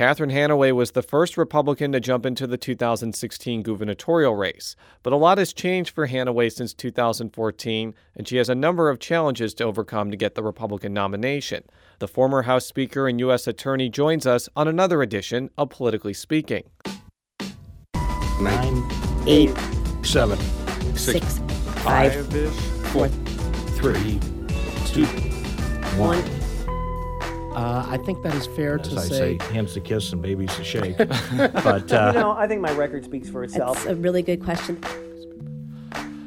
Catherine Hanaway was the first Republican to jump into the 2016 gubernatorial race, but a lot has changed for Hanaway since 2014, and she has a number of challenges to overcome to get the Republican nomination. The former House Speaker and U.S. Attorney joins us on another edition of Politically Speaking. Nine, eight, seven, six, five, four, three, two, one. Uh, I think that is fair As to I say. say, hands to kiss and babies to shake. but uh, You know, I think my record speaks for itself. That's a really good question.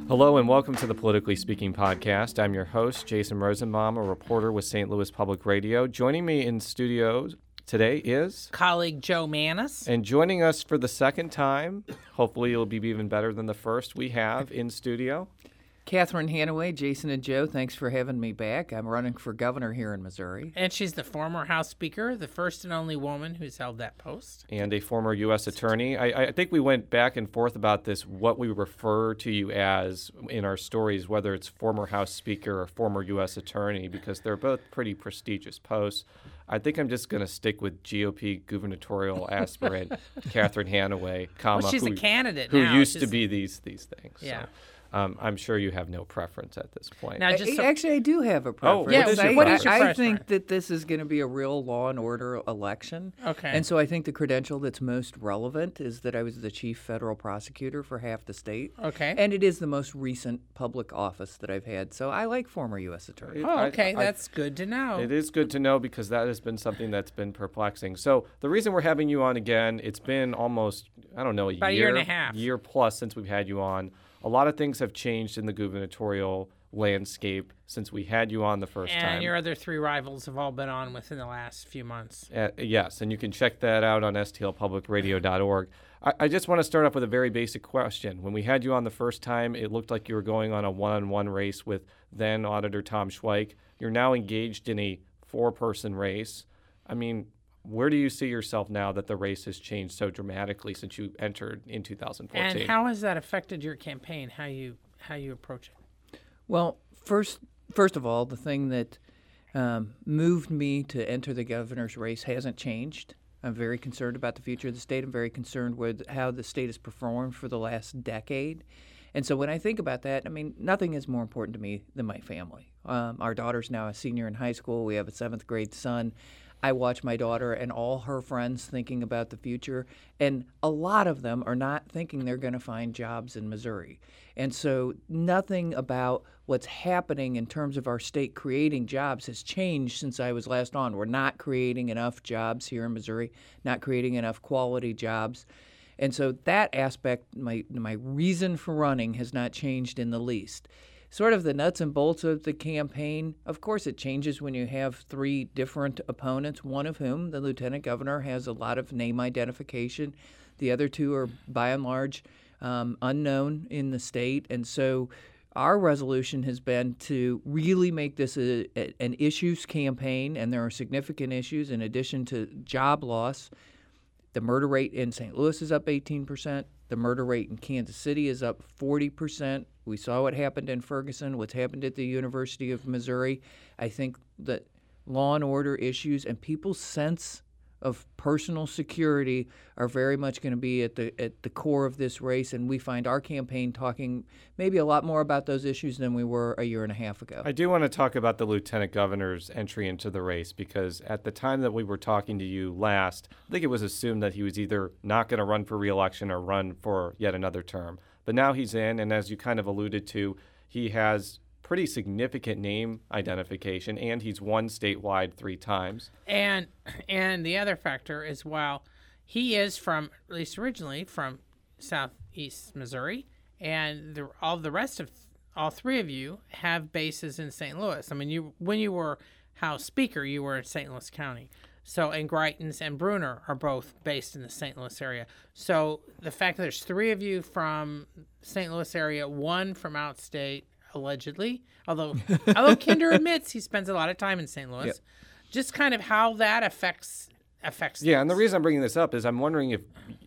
Hello and welcome to the Politically Speaking podcast. I'm your host, Jason Rosenbaum, a reporter with St. Louis Public Radio. Joining me in studio today is, colleague Jo Mannies. and joining us for the second time, hopefully it'll be even better than the first we have in studio, Catherine Hanaway, Jason and Joe, thanks for having me back. I'm running for governor here in Missouri. And she's the former House Speaker, the first and only woman who's held that post. and a former U.S. attorney. I, I think we went back and forth about this, what we refer to you as in our stories, whether it's former House Speaker or former U.S. attorney, because they're both pretty prestigious posts. I think I'm just going to stick with GOP gubernatorial aspirant Catherine Hanaway, comma, Well, she's a who, candidate who now. used to be these these things. So, Yeah. Um, I'm sure you have no preference at this point. Now, just I- so- Actually, I do have a Oh, preference. what is your I, What is your I, I think that this is going to be a real law and order election. Okay. And so I think the credential that's most relevant is that I was the chief federal prosecutor for half the state. Okay. And it is the most recent public office that I've had. So I like former U.S. attorney. It- oh, okay, I- that's good to know. It is good to know because that has been something that's been perplexing. So the reason we're having you on again, it's been almost I don't know a About a year, year and a half. year plus since we've had you on. A lot of things have changed in the gubernatorial landscape since we had you on the first and time. And your other three rivals have all been on within the last few months. Uh, yes, and you can check that out on stlpublicradio.org. I, I just want to start off with a very basic question. When we had you on the first time, it looked like you were going on a one-on-one race with then Auditor Tom Schweich. You're now engaged in a four-person race. I mean, where do you see yourself now that the race has changed so dramatically since you entered in 2014? And how has that affected your campaign? How you how you approach it? Well, first, first of all, the thing that um, moved me to enter the governor's race hasn't changed. I'm very concerned about the future of the state. I'm very concerned with how the state has performed for the last decade. And so when I think about that, I mean, nothing is more important to me than my family. Um, our daughter's now a senior in high school. We have a seventh grade son. I watch my daughter and all her friends thinking about the future, and a lot of them are not thinking they're going to find jobs in Missouri. And so, nothing about what's happening in terms of our state creating jobs has changed since I was last on. We're not creating enough jobs here in Missouri, not creating enough quality jobs. And so, that aspect, my, my reason for running, has not changed in the least sort of the nuts and bolts of the campaign. Of course, it changes when you have three different opponents, one of whom, the lieutenant governor, has a lot of name identification. The other two are, by and large, um, unknown in the state. And so our resolution has been to really make this a, a, an issues campaign, and there are significant issues in addition to job loss. The murder rate in St. Louis is up 18%. The murder rate in Kansas City is up 40%. We saw what happened in Ferguson, what's happened at the University of Missouri. I think that law and order issues and people's sense of personal security are very much going to be at the at the core of this race and we find our campaign talking maybe a lot more about those issues than we were a year and a half ago. I do want to talk about the lieutenant governor's entry into the race because at the time that we were talking to you last, I think it was assumed that he was either not going to run for reelection or run for yet another term. But now he's in, and as you kind of alluded to, he has pretty significant name identification, and he's won statewide three times. And and the other factor is while he is from at least originally from southeast Missouri, and the, all the rest of all three of you have bases in St. Louis. I mean, you when you were House Speaker, you were in St. Louis County. So, and Greitens and Brunner are both based in the St. Louis area. So, the fact that there's three of you from St. Louis area, one from outstate, allegedly, although although Kinder admits he spends a lot of time in St. Louis, just kind of how that affects affects. Yeah, and the reason I'm bringing this up is I'm wondering if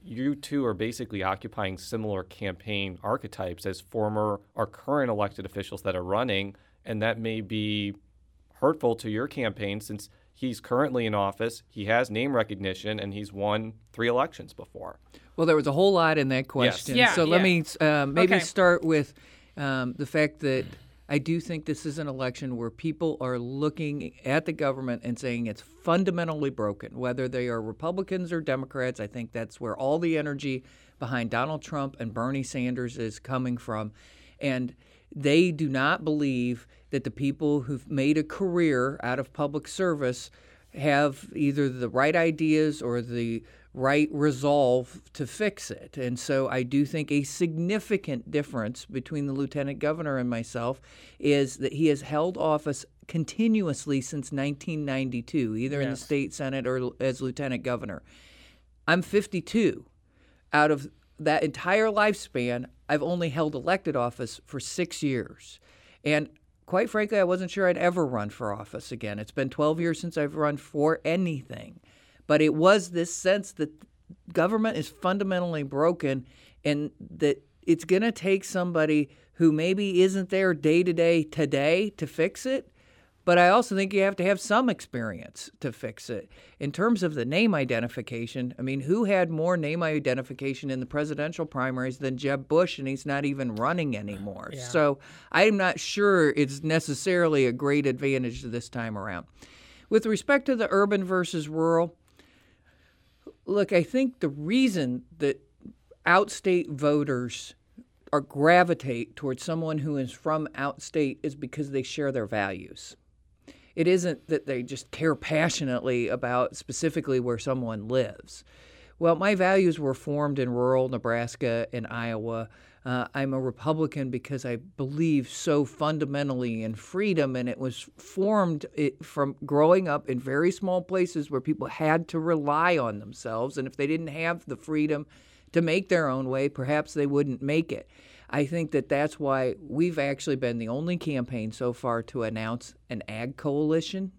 you two are basically occupying similar campaign archetypes as former or current elected officials that are running, and that may be hurtful to your campaign since He's currently in office. He has name recognition, and he's won three elections before. Well, there was a whole lot in that question. Yeah, so let yeah. me uh, maybe Okay. start with um, the fact that I do think this is an election where people are looking at the government and saying it's fundamentally broken, whether they are Republicans or Democrats. I think that's where all the energy behind Donald Trump and Bernie Sanders is coming from. And they do not believe that the people who've made a career out of public service have either the right ideas or the right resolve to fix it. And so I do think a significant difference between the lieutenant governor and myself is that he has held office continuously since 1992, either in the state senate or as lieutenant governor. I'm 52. Out of that entire lifespan, I've only held elected office for six years. And quite frankly, I wasn't sure I'd ever run for office again. It's been 12 years since I've run for anything. But it was this sense that government is fundamentally broken and that it's going to take somebody who maybe isn't there day to day today to fix it. But I also think you have to have some experience to fix it. In terms of the name identification, I mean, who had more name identification in the presidential primaries than Jeb Bush, and he's not even running anymore? So I'm not sure it's necessarily a great advantage this time around. With respect to the urban versus rural, look, I think the reason that outstate voters are gravitate towards someone who is from outstate is because they share their values. It isn't that they just care passionately about specifically where someone lives. Well, my values were formed in rural Nebraska and Iowa. Uh, I'm a Republican because I believe so fundamentally in freedom, and it was formed it, from growing up in very small places where people had to rely on themselves. And if they didn't have the freedom to make their own way, perhaps they wouldn't make it. I think that that's why we've actually been the only campaign so far to announce an ag coalition.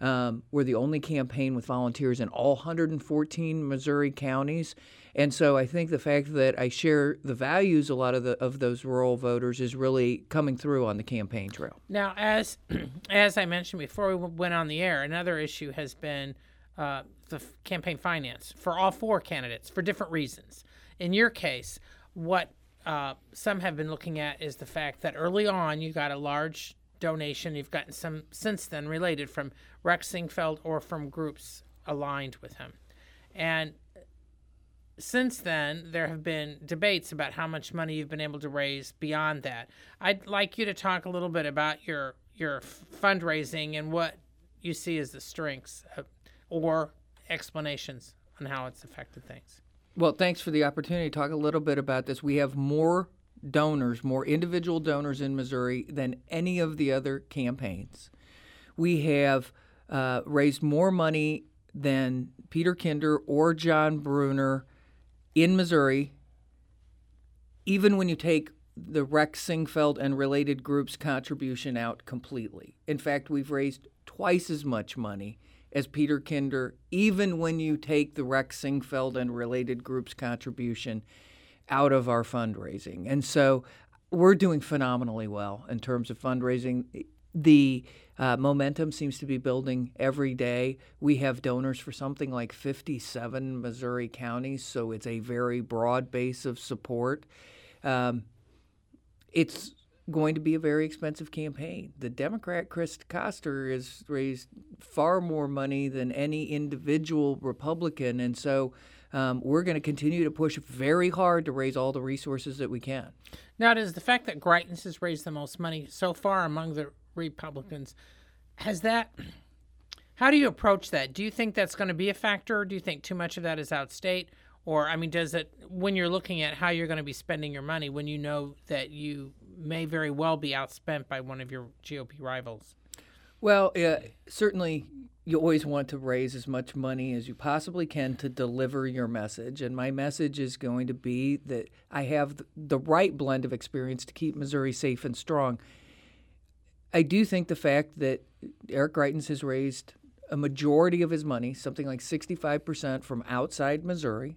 Um, we're the only campaign with volunteers in all 114 Missouri counties, and so I think the fact that I share the values a lot of the of those rural voters is really coming through on the campaign trail. Now, as as I mentioned before we went on the air, another issue has been uh, the f- campaign finance for all four candidates for different reasons. In your case, what uh, some have been looking at is the fact that early on you got a large donation. You've gotten some since then related from Rex Sinquefield or from groups aligned with him, and since then, there have been debates about how much money you've been able to raise beyond that. I'd like you to talk a little bit about your your fundraising and what you see as the strengths or explanations on how it's affected things. Well, thanks for the opportunity to talk a little bit about this. We have more donors, more individual donors in Missouri than any of the other campaigns. We have uh, raised more money than Peter Kinder or John Brunner in Missouri, even when you take the Rex Sinquefield and related groups' contribution out completely. In fact, we've raised twice as much money as Peter Kinder, even when you take the Rex Sinquefield and related groups' contribution out of our fundraising. And so we're doing phenomenally well in terms of fundraising. The uh, momentum seems to be building every day. We have donors for something like 57 Missouri counties, so it's a very broad base of support. Um, it's going to be a very expensive campaign. The Democrat Chris Koster has raised far more money than any individual Republican, and so um, we're going to continue to push very hard to raise all the resources that we can. Now, does the fact that Greitens has raised the most money so far among the Republicans has that? How do you approach that? Do you think that's going to be a factor? Do you think too much of that is outstate? Or, I mean, does it, when you're looking at how you're going to be spending your money, when you know that you may very well be outspent by one of your GOP rivals? Well, uh, certainly you always want to raise as much money as you possibly can to deliver your message. And my message is going to be that I have the right blend of experience to keep Missouri safe and strong. I do think the fact that Eric Greitens has raised a majority of his money, something like 65% from outside Missouri,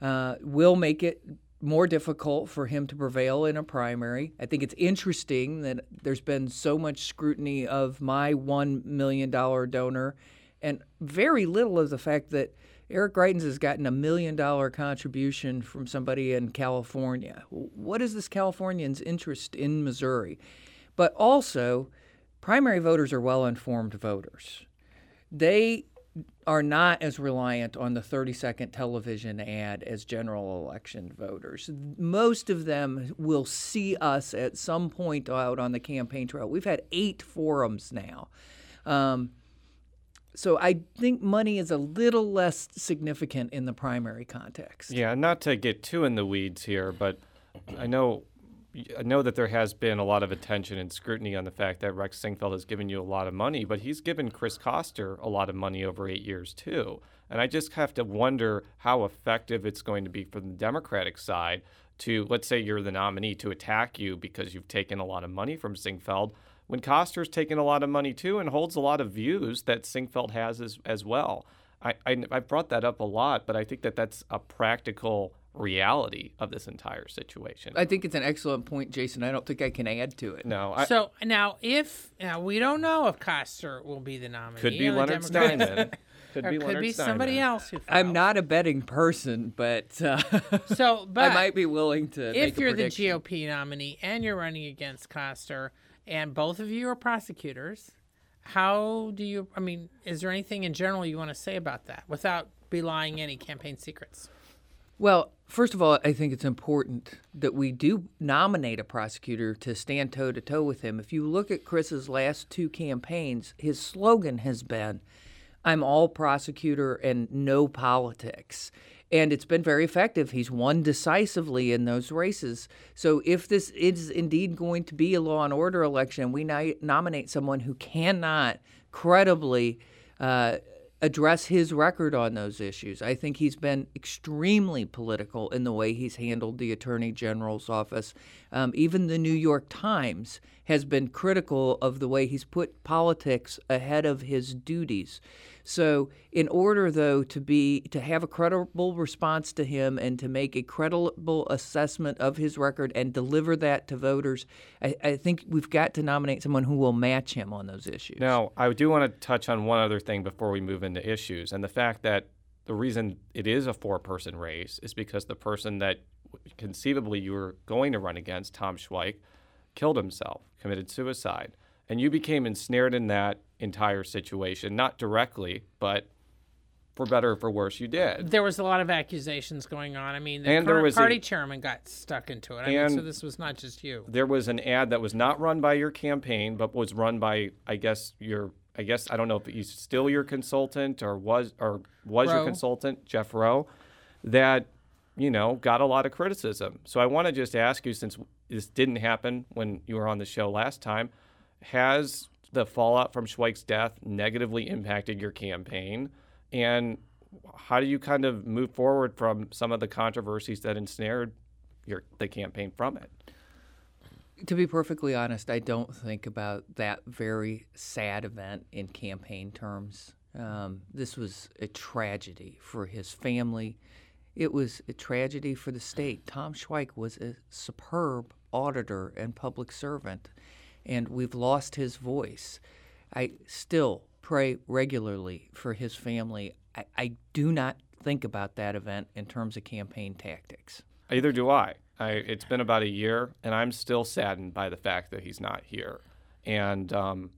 uh, will make it more difficult for him to prevail in a primary. I think it's interesting that there's been so much scrutiny of my $1 million donor and very little of the fact that Eric Greitens has gotten a million dollar contribution from somebody in California. What is this Californian's interest in Missouri? But also, primary voters are well informed voters. They are not as reliant on the 30 second television ad as general election voters. Most of them will see us at some point out on the campaign trail. We've had eight forums now. Um, so I think money is a little less significant in the primary context. Yeah, not to get too in the weeds here, but I know I know that there has been a lot of attention and scrutiny on the fact that Rex Sinquefield has given you a lot of money, but he's given Chris Koster a lot of money over eight years too. And I just have to wonder how effective it's going to be from the Democratic side to, let's say you're the nominee, to attack you because you've taken a lot of money from Sinquefield, when Koster's taken a lot of money too and holds a lot of views that Sinquefield has as, as well. I, I, I've brought that up a lot, but I think that that's a practical reality of this entire situation. I think it's an excellent point, Jason. I don't think I can add to it. no, I, so now, if now we don't know if Koster will be the nominee, could be Leonard Democrats. Steinman. Could or be could Leonard be somebody else who. I'm not a betting person, but uh, So, but I might be willing to. if make you're the. GOP nominee and you're running against Koster, and both of you are prosecutors, how do you? I mean, is there anything in general you want to say about that without belying any campaign secrets? Well, first of all, I think it's important that we do nominate a prosecutor to stand toe to toe with him. If you look at Chris's last two campaigns, his slogan has been, I'm all prosecutor and no politics. And it's been very effective. He's won decisively in those races. So, if this is indeed going to be a law and order election, we nominate someone who cannot credibly uh, address his record on those issues. I think he's been extremely political in the way he's handled the Attorney General's office. Um, even the New York Times has been critical of the way he's put politics ahead of his duties. So, in order though to be to have a credible response to him and to make a credible assessment of his record and deliver that to voters, I, I think we've got to nominate someone who will match him on those issues. Now, I do want to touch on one other thing before we move into issues, and the fact that the reason it is a four-person race is because the person that conceivably you were going to run against, Tom Schweich, killed himself, committed suicide, and you became ensnared in that entire situation, not directly, but for better or for worse, you did. There was a lot of accusations going on. I mean, the And there was a- party chairman got stuck into it. I mean, so this was not just you. There was an ad that was not run by your campaign, but was run by, I guess, your, I guess, I don't know if he's still your consultant or was, or was your consultant, Jeff Roe, that, you know, got a lot of criticism. So I want to just ask you, since this didn't happen when you were on the show last time, has the fallout from Schweich's death negatively impacted your campaign? And how do you kind of move forward from some of the controversies that ensnared your the campaign from it? To be perfectly honest, I don't think about that very sad event in campaign terms. Um, this was a tragedy for his family. It was a tragedy for the state. Tom Schweich was a superb auditor and public servant, and we've lost his voice. I still pray regularly for his family. I, I do not think about that event in terms of campaign tactics. Either do I. I. It's been about a year, and I'm still saddened by the fact that he's not here. And um,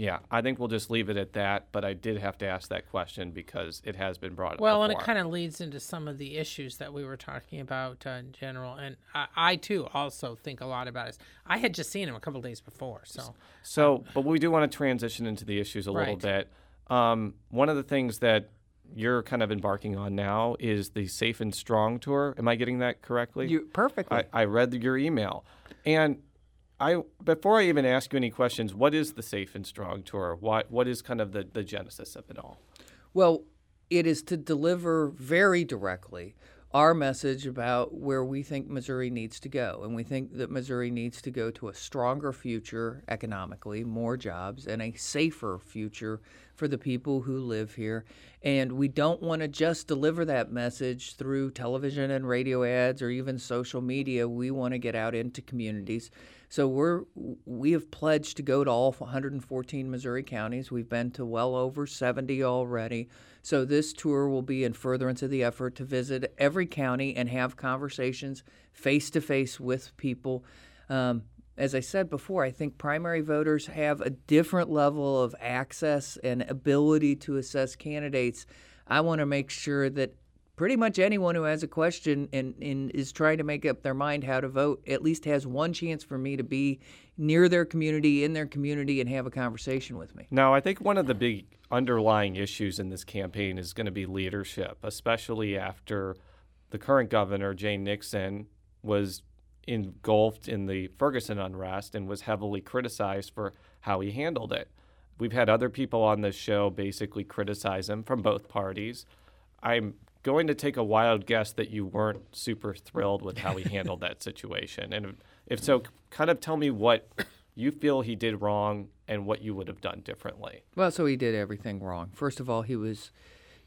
yeah, I think we'll just leave it at that. But I did have to ask that question because it has been brought up. Well, and it kind of leads into some of the issues that we were talking about uh, in general. And I, I too also think a lot about it. I had just seen him a couple days before, so So, but we do want to transition into the issues a little bit. Um, one of the things that you're kind of embarking on now is the Safe and Strong tour. Am I getting that correctly? You perfectly. I, I read your email, and I before I even ask you any questions, what is the Safe and Strong tour? What what is kind of the, the genesis of it all? Well, it is to deliver very directly our message about where we think Missouri needs to go. And we think that Missouri needs to go to a stronger future economically, more jobs, and a safer future for the people who live here. And we don't want to just deliver that message through television and radio ads or even social media. We want to get out into communities. So we're we have pledged to go to all 114 Missouri counties. We've been to well over 70 already. So this tour will be in furtherance of the effort to visit every county and have conversations face to face with people. Um, as I said before, I think primary voters have a different level of access and ability to assess candidates. I want to make sure that pretty much anyone who has a question and, and is trying to make up their mind how to vote at least has one chance for me to be near their community, in their community, and have a conversation with me. Now, I think one of the big underlying issues in this campaign is going to be leadership, especially after the current governor, Jay Nixon, was engulfed in the Ferguson unrest and was heavily criticized for how he handled it. We've had other people on this show basically criticize him from both parties. I'm going to take a wild guess that you weren't super thrilled with how he handled that situation. And if so, kind of tell me what you feel he did wrong and what you would have done differently. Well, so he did everything wrong. First of all, he was,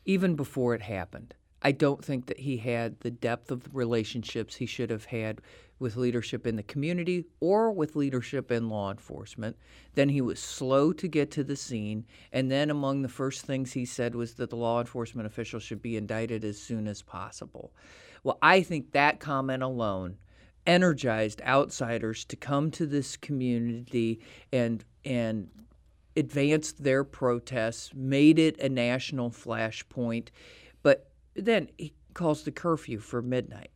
even before it happened, I don't think that he had the depth of relationships he should have had with leadership in the community or with leadership in law enforcement. Then he was slow to get to the scene. And then among the first things he said was that the law enforcement officials should be indicted as soon as possible. Well, I think that comment alone energized outsiders to come to this community and and advanced their protests, made it a national flashpoint. But then he calls the curfew for midnight.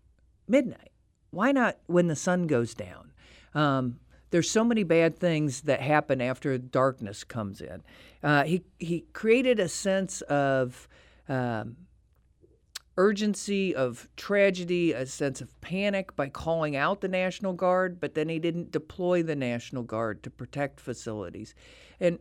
Midnight. Why not when the sun goes down? Um, there's so many bad things that happen after darkness comes in. Uh, he he created a sense of um, urgency, of tragedy, a sense of panic by calling out the National Guard, but then he didn't deploy the National Guard to protect facilities. And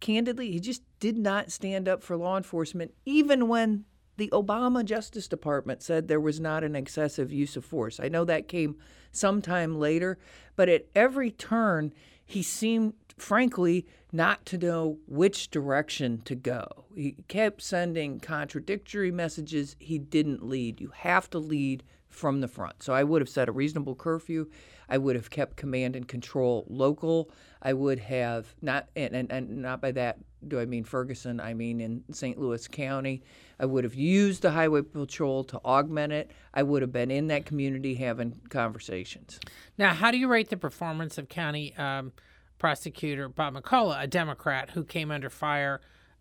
candidly, he just did not stand up for law enforcement, even when the Obama Justice Department said there was not an excessive use of force. I know that came sometime later, but at every turn, he seemed, frankly, not to know which direction to go. He kept sending contradictory messages. He didn't lead. You have to lead from the front. So I would have set a reasonable curfew. I would have kept command and control local. I would have not, and, and, and not by that do I mean Ferguson, I mean in St. Louis County. I would have used the highway patrol to augment it. I would have been in that community having conversations. Now, how do you rate the performance of County um, Prosecutor Bob McCulloch, a Democrat who came under fire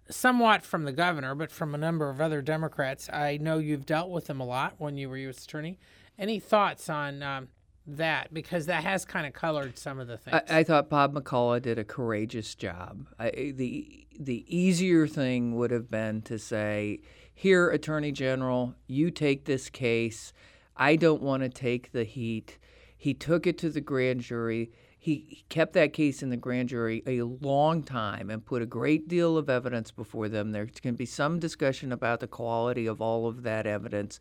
somewhat from the governor, but from a number of other Democrats? I know you've dealt with him a lot when you were U.S. Attorney. Any thoughts on um, that? Because that has kind of colored some of the things. I, I thought Bob McCulloch did a courageous job. I, the the easier thing would have been to say, "Here, Attorney General, you take this case. I don't want to take the heat." He took it to the grand jury. He kept that case in the grand jury a long time and put a great deal of evidence before them. There's going to be some discussion about the quality of all of that evidence.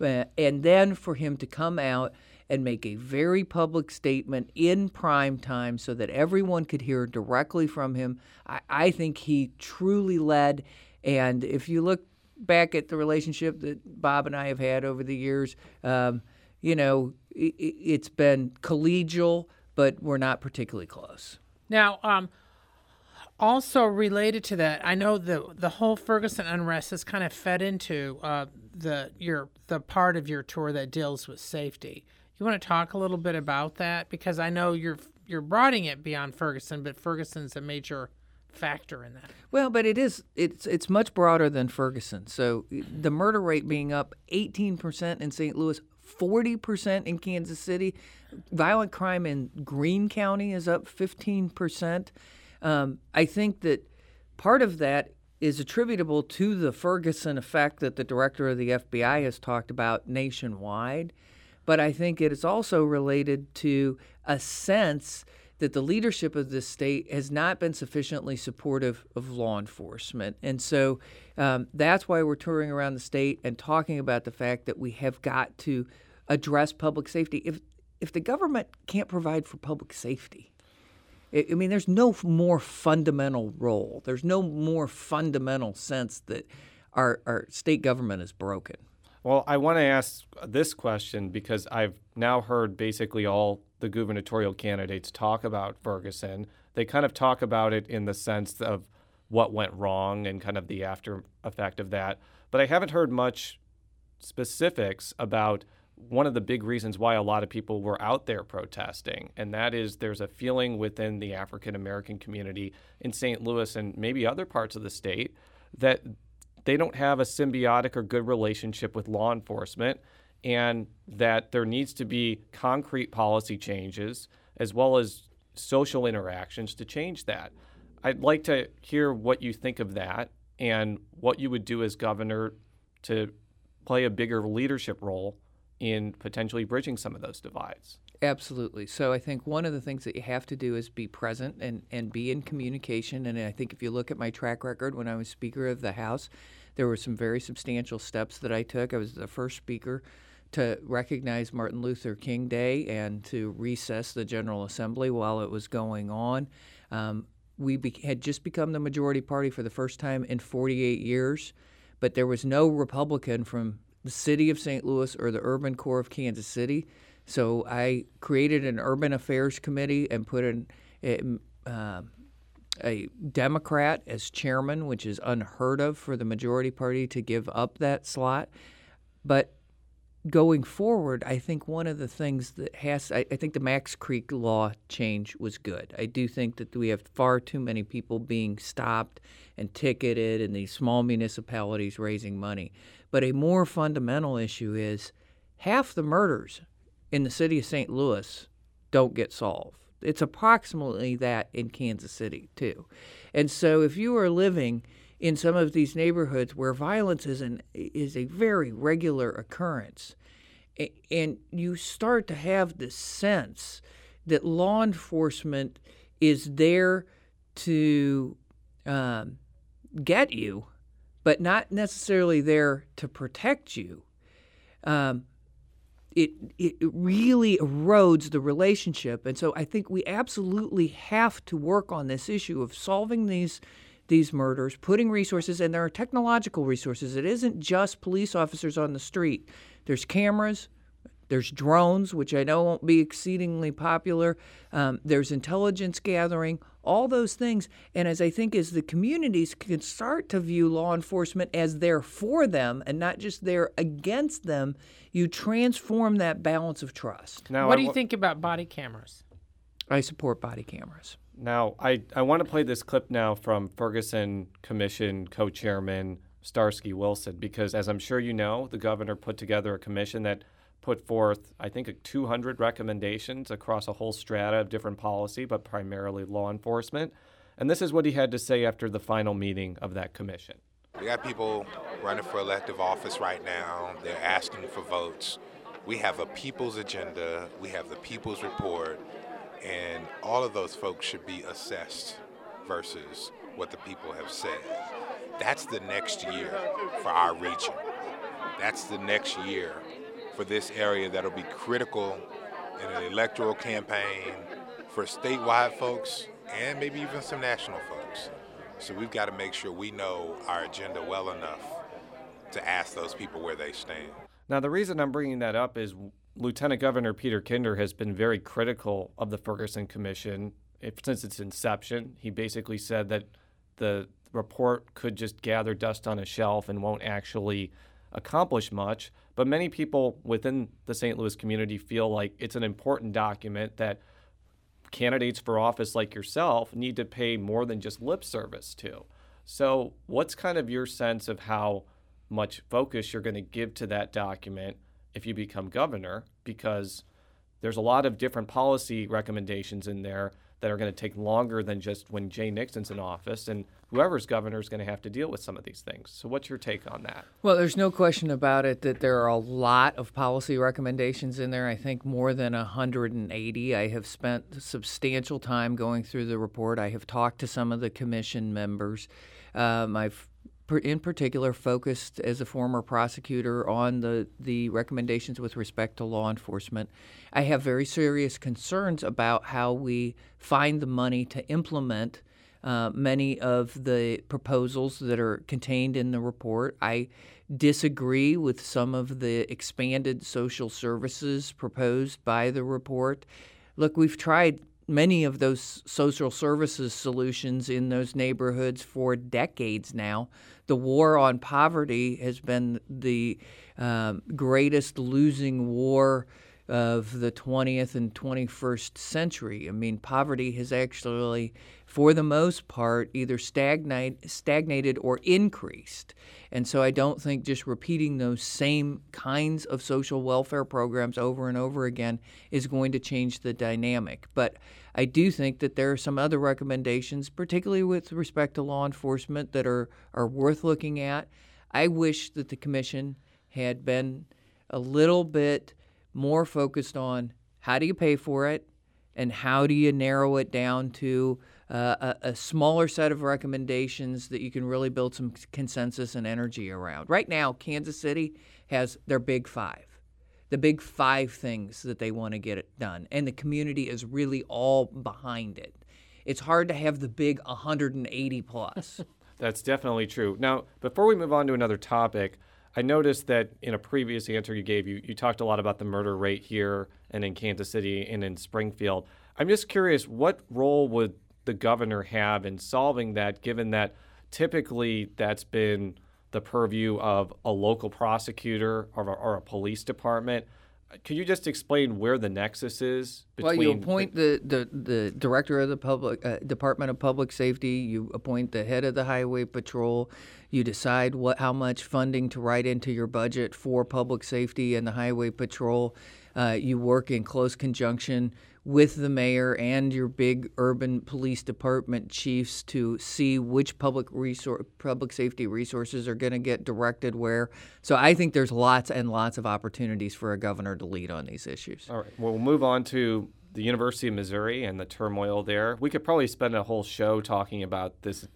Uh, and then for him to come out and make a very public statement in prime time so that everyone could hear directly from him, I, I think he truly led. And if you look back at the relationship that Bob and I have had over the years, um, you know, it, it's been collegial but we're not particularly close. Now, um, also related to that, I know the the whole Ferguson unrest has kind of fed into uh, the your the part of your tour that deals with safety. You want to talk a little bit about that because I know you're you're broadening it beyond Ferguson, but Ferguson's a major factor in that. Well, but it is it's it's much broader than Ferguson. So the murder rate being up 18% in St. Louis, 40% in Kansas City. Violent crime in Greene County is up 15%. Um, I think that part of that is attributable to the Ferguson effect that the director of the FBI has talked about nationwide. But I think it is also related to a sense that the leadership of this state has not been sufficiently supportive of law enforcement. And so um, that's why we're touring around the state and talking about the fact that we have got to address public safety. If, if the government can't provide for public safety, I mean, there's no more fundamental role. There's no more fundamental sense that our, our state government is broken. Well, I want to ask this question because I've now heard basically all the gubernatorial candidates talk about Ferguson. They kind of talk about it in the sense of what went wrong and kind of the after effect of that. But I haven't heard much specifics about one of the big reasons why a lot of people were out there protesting, and that is there's a feeling within the African American community in St. Louis and maybe other parts of the state that they don't have a symbiotic or good relationship with law enforcement, and that there needs to be concrete policy changes as well as social interactions to change that. I'd like to hear what you think of that and what you would do as governor to play a bigger leadership role in potentially bridging some of those divides. Absolutely. So I think one of the things that you have to do is be present and, and be in communication. And I think if you look at my track record when I was Speaker of the House, there were some very substantial steps that I took. I was the first Speaker to recognize Martin Luther King Day and to recess the General Assembly while it was going on. Um, we be- had just become the majority party for the first time in 48 years, but there was no Republican from the city of St. Louis or the urban core of Kansas City. So I created an urban affairs committee and put an, a, uh, a Democrat as chairman, which is unheard of for the majority party to give up that slot. But going forward, I think one of the things that has, I, I, think the Macks Creek law change was good. I do think that we have far too many people being stopped and ticketed in these small municipalities raising money. But a more fundamental issue is half the murders in the city of St. Louis don't get solved. It's approximately that in Kansas City, too. And so if you are living in some of these neighborhoods where violence is an is a very regular occurrence and you start to have this sense that law enforcement is there to um, get you but not necessarily there to protect you um, it, it really erodes the relationship and so i think we absolutely have to work on this issue of solving these these murders, putting resources, and there are technological resources. It isn't just police officers on the street. There's cameras, there's drones, which I know won't be exceedingly popular. Um, there's intelligence gathering, all those things. And as I think as the communities can start to view law enforcement as there for them and not just there against them, you transform that balance of trust. Now, what I, do you think about body cameras? I support body cameras. Now, I, I want to play this clip now from Ferguson Commission co chairman Starsky Wilson, because as I'm sure you know, the governor put together a commission that put forth, I think, 200 recommendations across a whole strata of different policy, but primarily law enforcement. And this is what he had to say after the final meeting of that commission. We got people running for elective office right now, they're asking for votes. We have a people's agenda, we have the people's report and all of those folks should be assessed versus what the people have said. That's the next year for our region. That's the next year for this area that'll be critical in an electoral campaign for statewide folks and maybe even some national folks. So we've got to make sure we know our agenda well enough to ask those people where they stand. Now, the reason I'm bringing that up is Lieutenant Governor Peter Kinder has been very critical of the Ferguson Commission since its inception. He basically said that the report could just gather dust on a shelf and won't actually accomplish much. But many people within the St. Louis community feel like it's an important document that candidates for office like yourself need to pay more than just lip service to. So, what's kind of your sense of how much focus you're going to give to that document? if you become governor because there's a lot of different policy recommendations in there that are going to take longer than just when Jay Nixon's in office, and whoever's governor is going to have to deal with some of these things. So, what's your take on that? Well, there's no question about it that there are a lot of policy recommendations in there. I think more than 180. I have spent substantial time going through the report. I have talked to some of the commission members. Um, I've in particular focused as a former prosecutor on the, the recommendations with respect to law enforcement. I have very serious concerns about how we find the money to implement uh, many of the proposals that are contained in the report. I disagree with some of the expanded social services proposed by the report. Look, we've tried many of those social services solutions in those neighborhoods for decades now. The war on poverty has been the um, greatest losing war of the 20th and 21st century. I mean, poverty has actually, for the most part, either stagnate, stagnated or increased. And so I don't think just repeating those same kinds of social welfare programs over and over again is going to change the dynamic. But I do think that there are some other recommendations, particularly with respect to law enforcement, that are, are worth looking at. I wish that the commission had been a little bit more focused on how do you pay for it and how do you narrow it down to uh, a, a, smaller set of recommendations that you can really build some consensus and energy around. Right now, Kansas City has their big five, the big five things that they want to get it done, and the community is really all behind it. It's hard to have the big 180 plus. That's definitely true. Now, before we move on to another topic, I noticed that in a previous answer you gave, you, you talked a lot about the murder rate here and in Kansas City and in Springfield. I'm just curious, what role would the governor have in solving that, given that typically that's been the purview of a local prosecutor or, or a police department? Could you just explain where the nexus is? Between well, you appoint the, the, the director of the public uh, Department of Public Safety. You appoint the head of the Highway Patrol. You decide what how much funding to write into your budget for public safety and the Highway Patrol. Uh, you work in close conjunction with the mayor and your big urban police department chiefs to see which public resource, public safety resources are going to get directed where. So I think there's lots and lots of opportunities for a governor to lead on these issues. All right. Well, we'll move on to the University of Missouri and the turmoil there. We could probably spend a whole show talking about this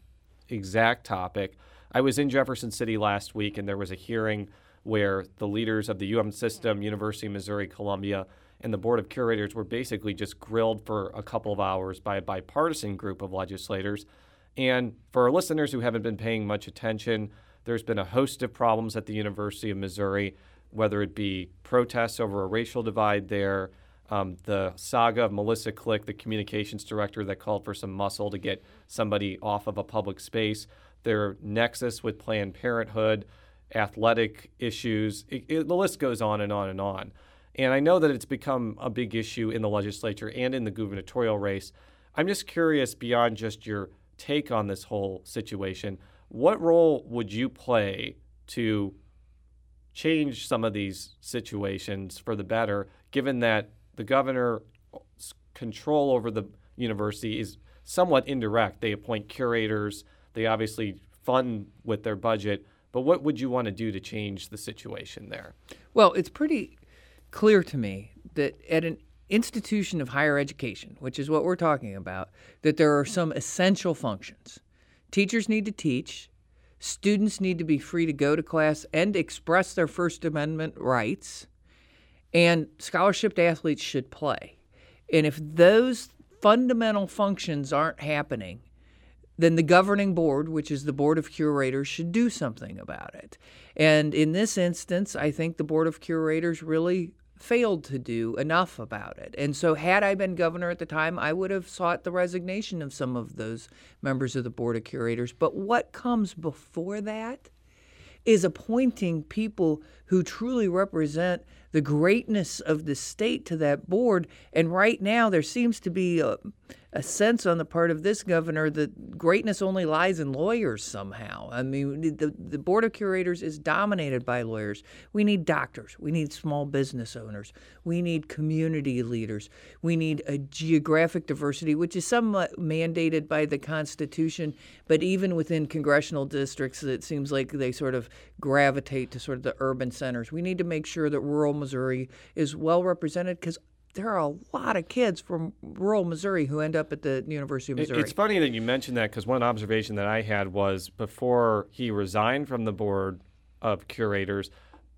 exact topic. I was in Jefferson City last week, and there was a hearing where the leaders of the UM system, University of Missouri Columbia, and the Board of Curators were basically just grilled for a couple of hours by a bipartisan group of legislators. And for our listeners who haven't been paying much attention, there's been a host of problems at the University of Missouri, whether it be protests over a racial divide there, um, the saga of Melissa Click, the communications director that called for some muscle to get somebody off of a public space, their nexus with Planned Parenthood, athletic issues. It, it, the list goes on and on and on. And I know that it's become a big issue in the legislature and in the gubernatorial race. I'm just curious, beyond just your take on this whole situation, what role would you play to change some of these situations for the better, given that the governor's control over the university is somewhat indirect? They appoint curators, they obviously fund with their budget. But what would you want to do to change the situation there? Well, it's pretty clear to me that at an institution of higher education, which is what we're talking about, that there are some essential functions. Teachers need to teach, students need to be free to go to class and express their First Amendment rights, and scholarship athletes should play. And if those fundamental functions aren't happening, then the governing board, which is the board of curators, should do something about it. And in this instance, I think the board of curators really failed to do enough about it. And so, had I been governor at the time, I would have sought the resignation of some of those members of the Board of Curators. But what comes before that is appointing people who truly represent the greatness of the state to that board. And right now, there seems to be a, a sense on the part of this governor that greatness only lies in lawyers somehow. I mean, the, the Board of Curators is dominated by lawyers. We need doctors. We need small business owners. We need community leaders. We need a geographic diversity, which is somewhat mandated by the Constitution, but even within congressional districts, it seems like they sort of gravitate to sort of the urban centers. We need to make sure that rural Missouri is well represented because there are a lot of kids from rural Missouri who end up at the University of Missouri. It's funny that you mentioned that because one observation that I had was before he resigned from the board of curators,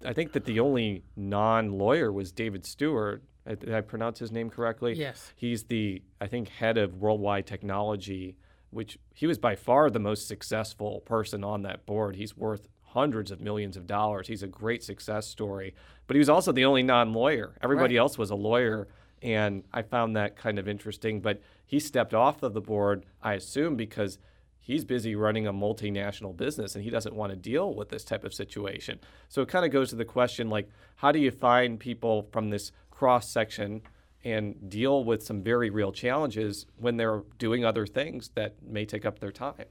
I think that the only non-lawyer was David Steward. Did I pronounce his name correctly? Yes. He's the I think head of worldwide technology, which he was by far the most successful person on that board. He's worth hundreds of millions of dollars. He's a great success story, but he was also the only non-lawyer. Everybody Right. else was a lawyer, and I found that kind of interesting. But he stepped off of the board, I assume, because he's busy running a multinational business and he doesn't want to deal with this type of situation. So it kind of goes to the question like, how do you find people from this cross section and deal with some very real challenges when they're doing other things that may take up their time?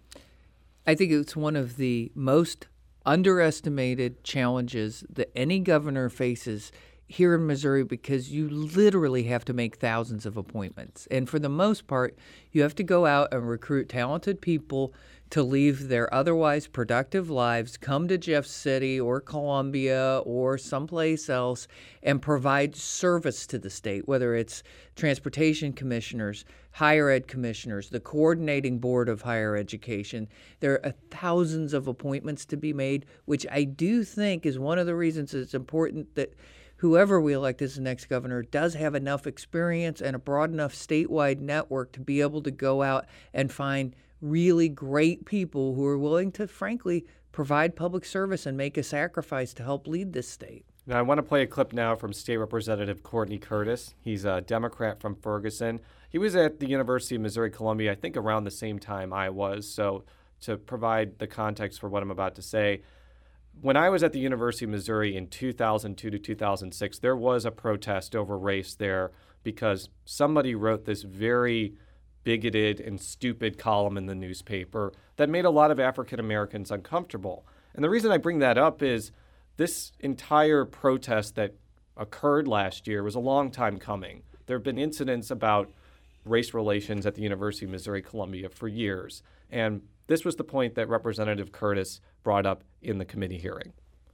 I think it's one of the most underestimated challenges that any governor faces here in Missouri because you literally have to make thousands of appointments. And for the most part, you have to go out and recruit talented people to leave their otherwise productive lives, come to Jeff City or Columbia or someplace else and provide service to the state, whether it's transportation commissioners, higher ed commissioners, the coordinating board of higher education. There are thousands of appointments to be made, which I do think is one of the reasons it's important that whoever we elect as the next governor does have enough experience and a broad enough statewide network to be able to go out and find really great people who are willing to, frankly, provide public service and make a sacrifice to help lead this state. Now, I want to play a clip now from State Representative Courtney Curtis. He's a Democrat from Ferguson. He was at the University of Missouri Columbia, I think, around the same time I was. So, to provide the context for what I'm about to say, when I was at the University of Missouri in 2002 to 2006, there was a protest over race there because somebody wrote this very bigoted and stupid column in the newspaper that made a lot of African Americans uncomfortable. And the reason I bring that up is this entire protest that occurred last year was a long time coming. There have been incidents about race relations at the University of Missouri Columbia for years. And this was the point that Representative Curtis brought up in the committee hearing.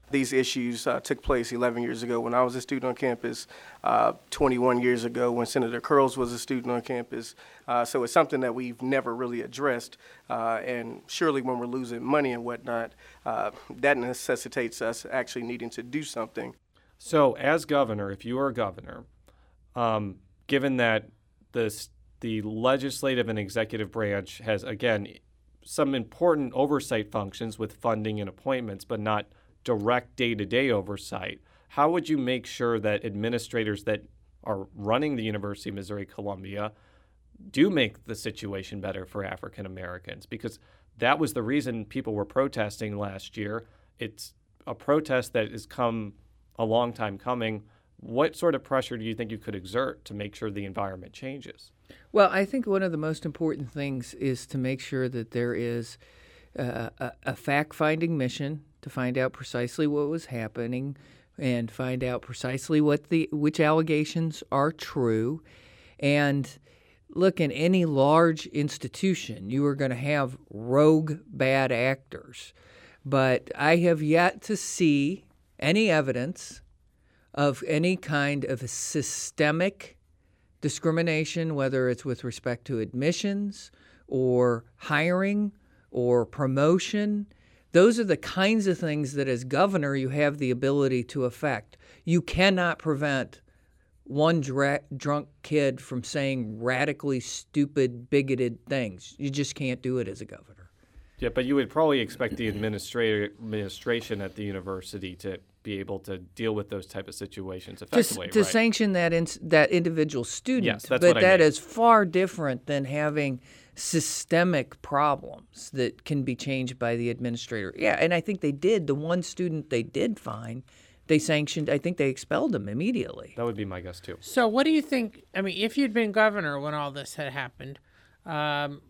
These issues uh, took place 11 years ago when I was a student on campus, uh, 21 years ago when Senator Curls was a student on campus. Uh, so it's something that we've never really addressed. Uh, and surely when we're losing money and whatnot, uh, that necessitates us actually needing to do something. So, as governor, if you are a governor, um, given that this, the legislative and executive branch has, again, some important oversight functions with funding and appointments, but not direct day to day oversight, how would you make sure that administrators that are running the University of Missouri Columbia do make the situation better for African Americans? Because that was the reason people were protesting last year. It's a protest that has come a long time coming. What sort of pressure do you think you could exert to make sure the environment changes? Well, I think one of the most important things is to make sure that there is uh, a, a fact finding mission to find out precisely what was happening and find out precisely what the which allegations are true and look in any large institution you are going to have rogue bad actors but i have yet to see any evidence of any kind of systemic discrimination, whether it's with respect to admissions or hiring or promotion. Those are the kinds of things that, as governor, you have the ability to affect. You cannot prevent one dra- drunk kid from saying radically stupid, bigoted things. You just can't do it as a governor. Yeah, but you would probably expect the administrator administration at the university to be able to deal with those type of situations to, effectively, to right? sanction that in, that individual student. Yes, that's but what I that mean. is far different than having systemic problems that can be changed by the administrator. Yeah, and I think they did. The one student they did find, they sanctioned. I think they expelled him immediately. that would be my guess too. So, what do you think? I mean, if you'd been governor when all this had happened, Um,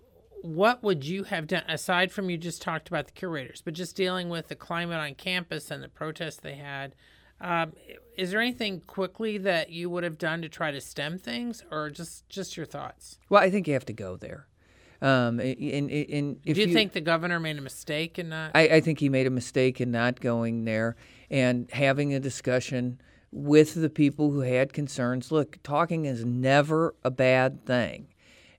what would you have done aside from you just talked about the curators, but just dealing with the climate on campus and the protests they had? Um, is there anything quickly that you would have done to try to stem things, or just just your thoughts? Well, I think you have to go there. Um, in, in, if Do you, think the governor made a mistake in not? I, I think he made a mistake in not going there and having a discussion with the people who had concerns. Look, talking is never a bad thing,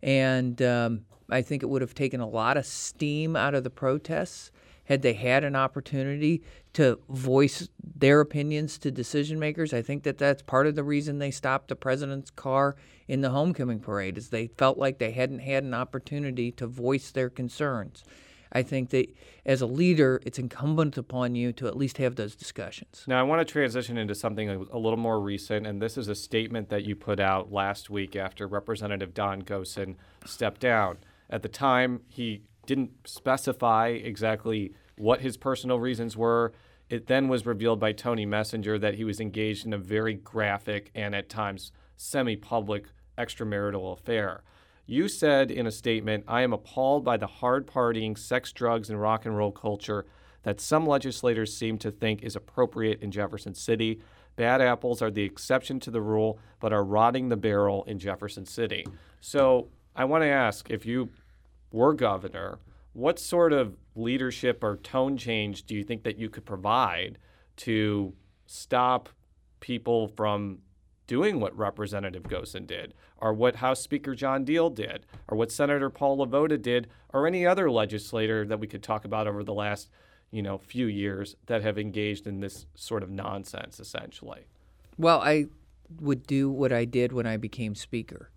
and um, I think it would have taken a lot of steam out of the protests had they had an opportunity to voice their opinions to decision makers. I think that that's part of the reason they stopped the president's car in the homecoming parade is they felt like they hadn't had an opportunity to voice their concerns. I think that as a leader, it's incumbent upon you to at least have those discussions. Now, I want to transition into something a little more recent, and this is a statement that you put out last week after Representative Don Gosen stepped down. At the time, he didn't specify exactly what his personal reasons were. It then was revealed by Tony Messenger that he was engaged in a very graphic and at times semi public extramarital affair. You said in a statement, I am appalled by the hard partying, sex, drugs, and rock and roll culture that some legislators seem to think is appropriate in Jefferson City. Bad apples are the exception to the rule, but are rotting the barrel in Jefferson City. So I want to ask if you were governor, what sort of leadership or tone change do you think that you could provide to stop people from doing what Representative Gosen did, or what House Speaker John Diehl did, or what Senator Paul LeVota did, or any other legislator that we could talk about over the last, you know, few years that have engaged in this sort of nonsense, essentially? Well, I would do what I did when I became Speaker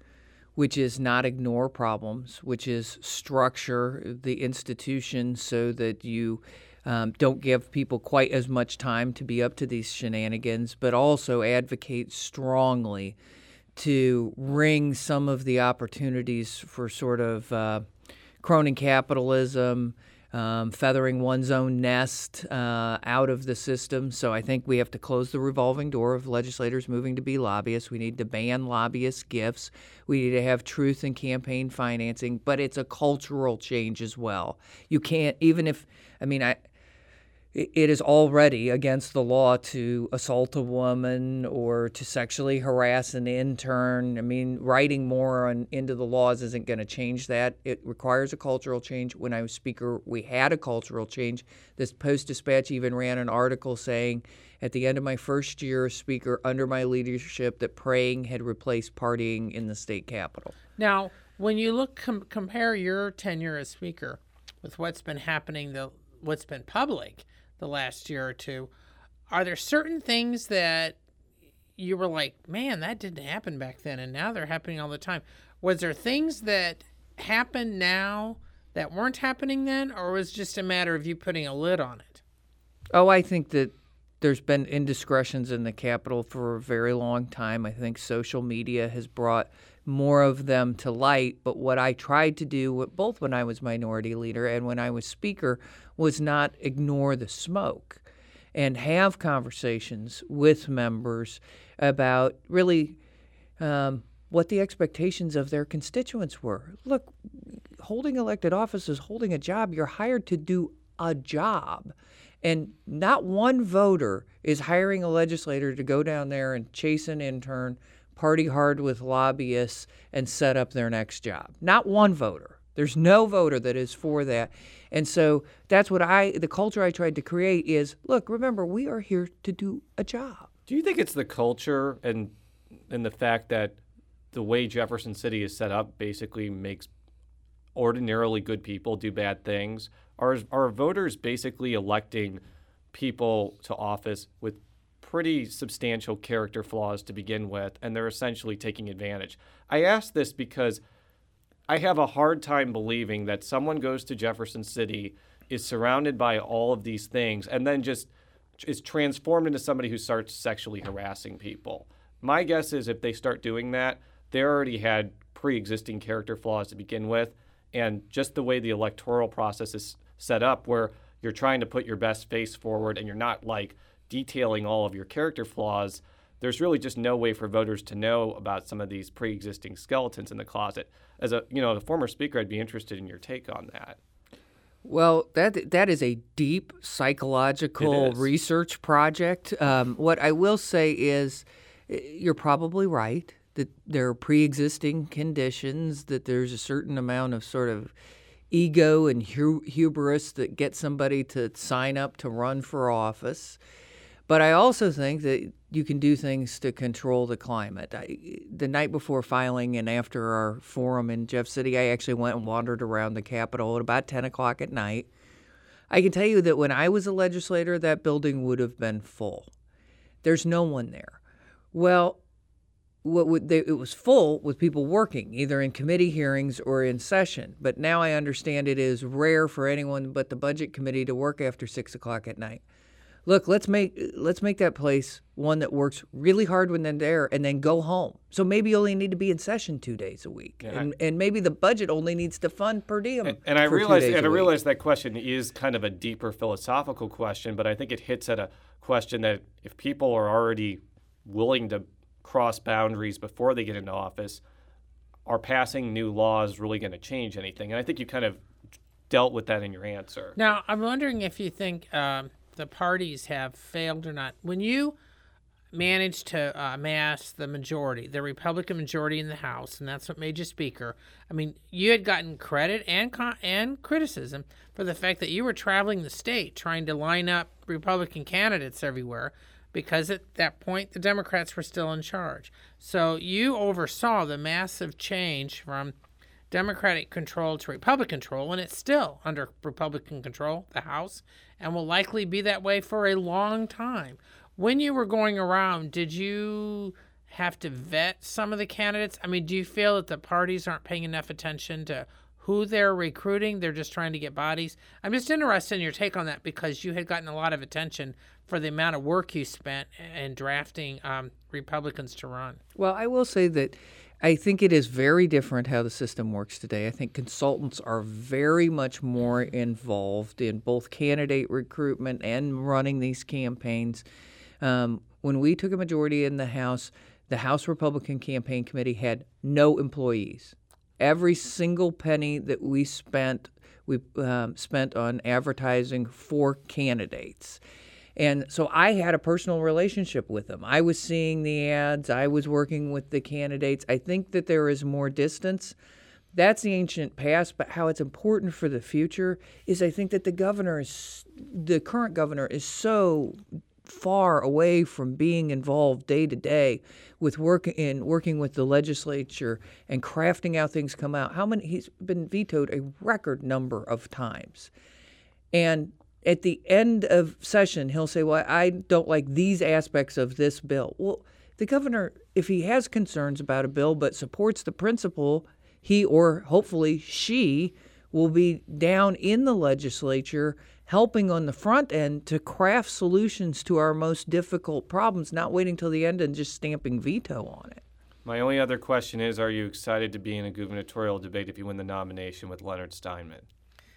which is not ignore problems, which is structure the institution so that you um, don't give people quite as much time to be up to these shenanigans, but also advocate strongly to wring some of the opportunities for sort of uh, crony capitalism, um, feathering one's own nest uh, out of the system. So I think we have to close the revolving door of legislators moving to be lobbyists. We need to ban lobbyist gifts. We need to have truth in campaign financing, but it's a cultural change as well. You can't, even if, I mean, I, it is already against the law to assault a woman or to sexually harass an intern. I mean, writing more on into the laws isn't going to change that. It requires a cultural change. When I was speaker, we had a cultural change. This Post Dispatch even ran an article saying at the end of my first year as speaker under my leadership that praying had replaced partying in the state capitol. Now, when you look com- compare your tenure as speaker with what's been happening the what's been public, the last year or two. Are there certain things that you were like, man, that didn't happen back then, and now they're happening all the time? Was there things that happen now that weren't happening then, or was just a matter of you putting a lid on it? Oh, I think that there's been indiscretions in the Capitol for a very long time. I think social media has brought more of them to light. But what I tried to do, both when I was minority leader and when I was speaker, was not ignore the smoke and have conversations with members about really um, what the expectations of their constituents were. Look, holding elected office is holding a job. You're hired to do a job. And not one voter is hiring a legislator to go down there and chase an intern, party hard with lobbyists, and set up their next job. Not one voter. There's no voter that is for that. And so that's what I, the culture I tried to create is look, remember, we are here to do a job. Do you think it's the culture and, and the fact that the way Jefferson City is set up basically makes ordinarily good people do bad things? Are, are voters basically electing people to office with pretty substantial character flaws to begin with, and they're essentially taking advantage? I ask this because I have a hard time believing that someone goes to Jefferson City, is surrounded by all of these things, and then just is transformed into somebody who starts sexually harassing people. My guess is if they start doing that, they already had pre existing character flaws to begin with. And just the way the electoral process is set up, where you're trying to put your best face forward and you're not like detailing all of your character flaws, there's really just no way for voters to know about some of these pre-existing skeletons in the closet. As a you know, a former speaker, I'd be interested in your take on that. Well, that that is a deep psychological research project. Um, what I will say is, eh, you're probably right that there are pre-existing conditions. That there's a certain amount of sort of ego and hu- hubris that gets somebody to sign up to run for office. But I also think that you can do things to control the climate. I, the night before filing and after our forum in Jeff City, I actually went and wandered around the Capitol at about 10 o'clock at night. I can tell you that when I was a legislator, that building would have been full. There's no one there. Well, what they, it was full with people working, either in committee hearings or in session. But now I understand it is rare for anyone but the budget committee to work after six o'clock at night. Look, let's make let's make that place one that works really hard when they're there, and then go home. So maybe you only need to be in session two days a week, Yeah. and, and maybe the budget only needs to fund per diem. And, and I for two realize, and a I week. realize that question is kind of a deeper philosophical question, but I think it hits at a question that if people are already willing to cross boundaries before they get into office, are passing new laws really going to change anything? And I think you kind of dealt with that in your answer. Now, I'm wondering if you think um, the parties have failed or not. When you managed to uh, amass the majority, the Republican majority in the House, and that's what made you Speaker. I mean, you had gotten credit and con- and criticism for the fact that you were traveling the state trying to line up Republican candidates everywhere. Because at that point, the Democrats were still in charge. So you oversaw the massive change from Democratic control to Republican control, and it's still under Republican control, the House, and will likely be that way for a long time. When you were going around, did you have to vet some of the candidates? I mean, do you feel that the parties aren't paying enough attention to who they're recruiting? They're just trying to get bodies. I'm just interested in your take on that because you had gotten a lot of attention for the amount of work you spent in drafting um, Republicans to run. Well, I will say that I think it is very different how the system works today. I think consultants are very much more involved in both candidate recruitment and running these campaigns. Um, when we took a majority in the House, the House Republican Campaign Committee had no employees. Every single penny that we spent, we um, spent on advertising for candidates. And so I had a personal relationship with them. I was seeing the ads, I was working with the candidates. I think that there is more distance. That's the ancient past, but how it's important for the future is I think that the governor is, the current governor is so far away from being involved day to day with work in working with the legislature and crafting how things come out. How many he's been vetoed a record number of times. And at the end of session, he'll say, Well, I don't like these aspects of this bill. Well, the governor, if he has concerns about a bill but supports the principle, he or hopefully she will be down in the legislature helping on the front end to craft solutions to our most difficult problems, not waiting till the end and just stamping veto on it. My only other question is Are you excited to be in a gubernatorial debate if you win the nomination with Leonard Steinman?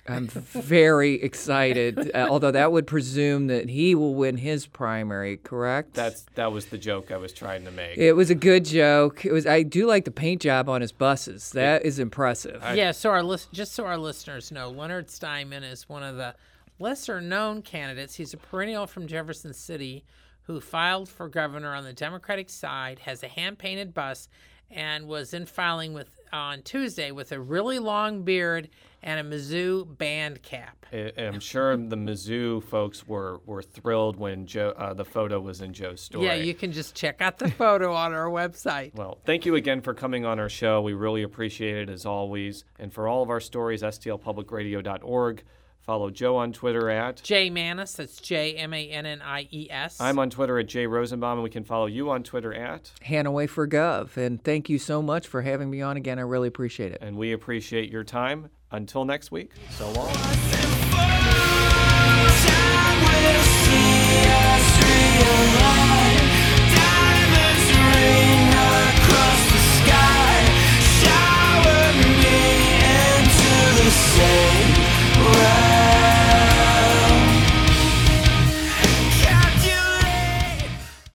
I'm very excited, uh, although that would presume that he will win his primary, correct? That's that was the joke I was trying to make. It was a good joke. It was. I do like the paint job on his buses. That is impressive. yeah, so our list, just so our listeners know, Leonard Steinman is one of the lesser known candidates. He's a perennial from Jefferson City who filed for governor on the Democratic side, has a hand painted bus, and was in filing with on Tuesday with a really long beard and a Mizzou band cap. I- I'm sure the Mizzou folks were, were thrilled when Jo, uh, the photo was in Jo's story. Yeah, you can just check out the photo on our website. Well, thank you again for coming on our show. We really appreciate it as always. And for all of our stories, stlpublicradio.org. Follow Joe on Twitter at. Jay Mannies, that's J M A N N I E S. I'm on Twitter at Jay Rosenbaum, and we can follow you on Twitter at. Hanaway for Gov, and thank you so much for having me on again. I really appreciate it. And we appreciate your time. Until next week, so long.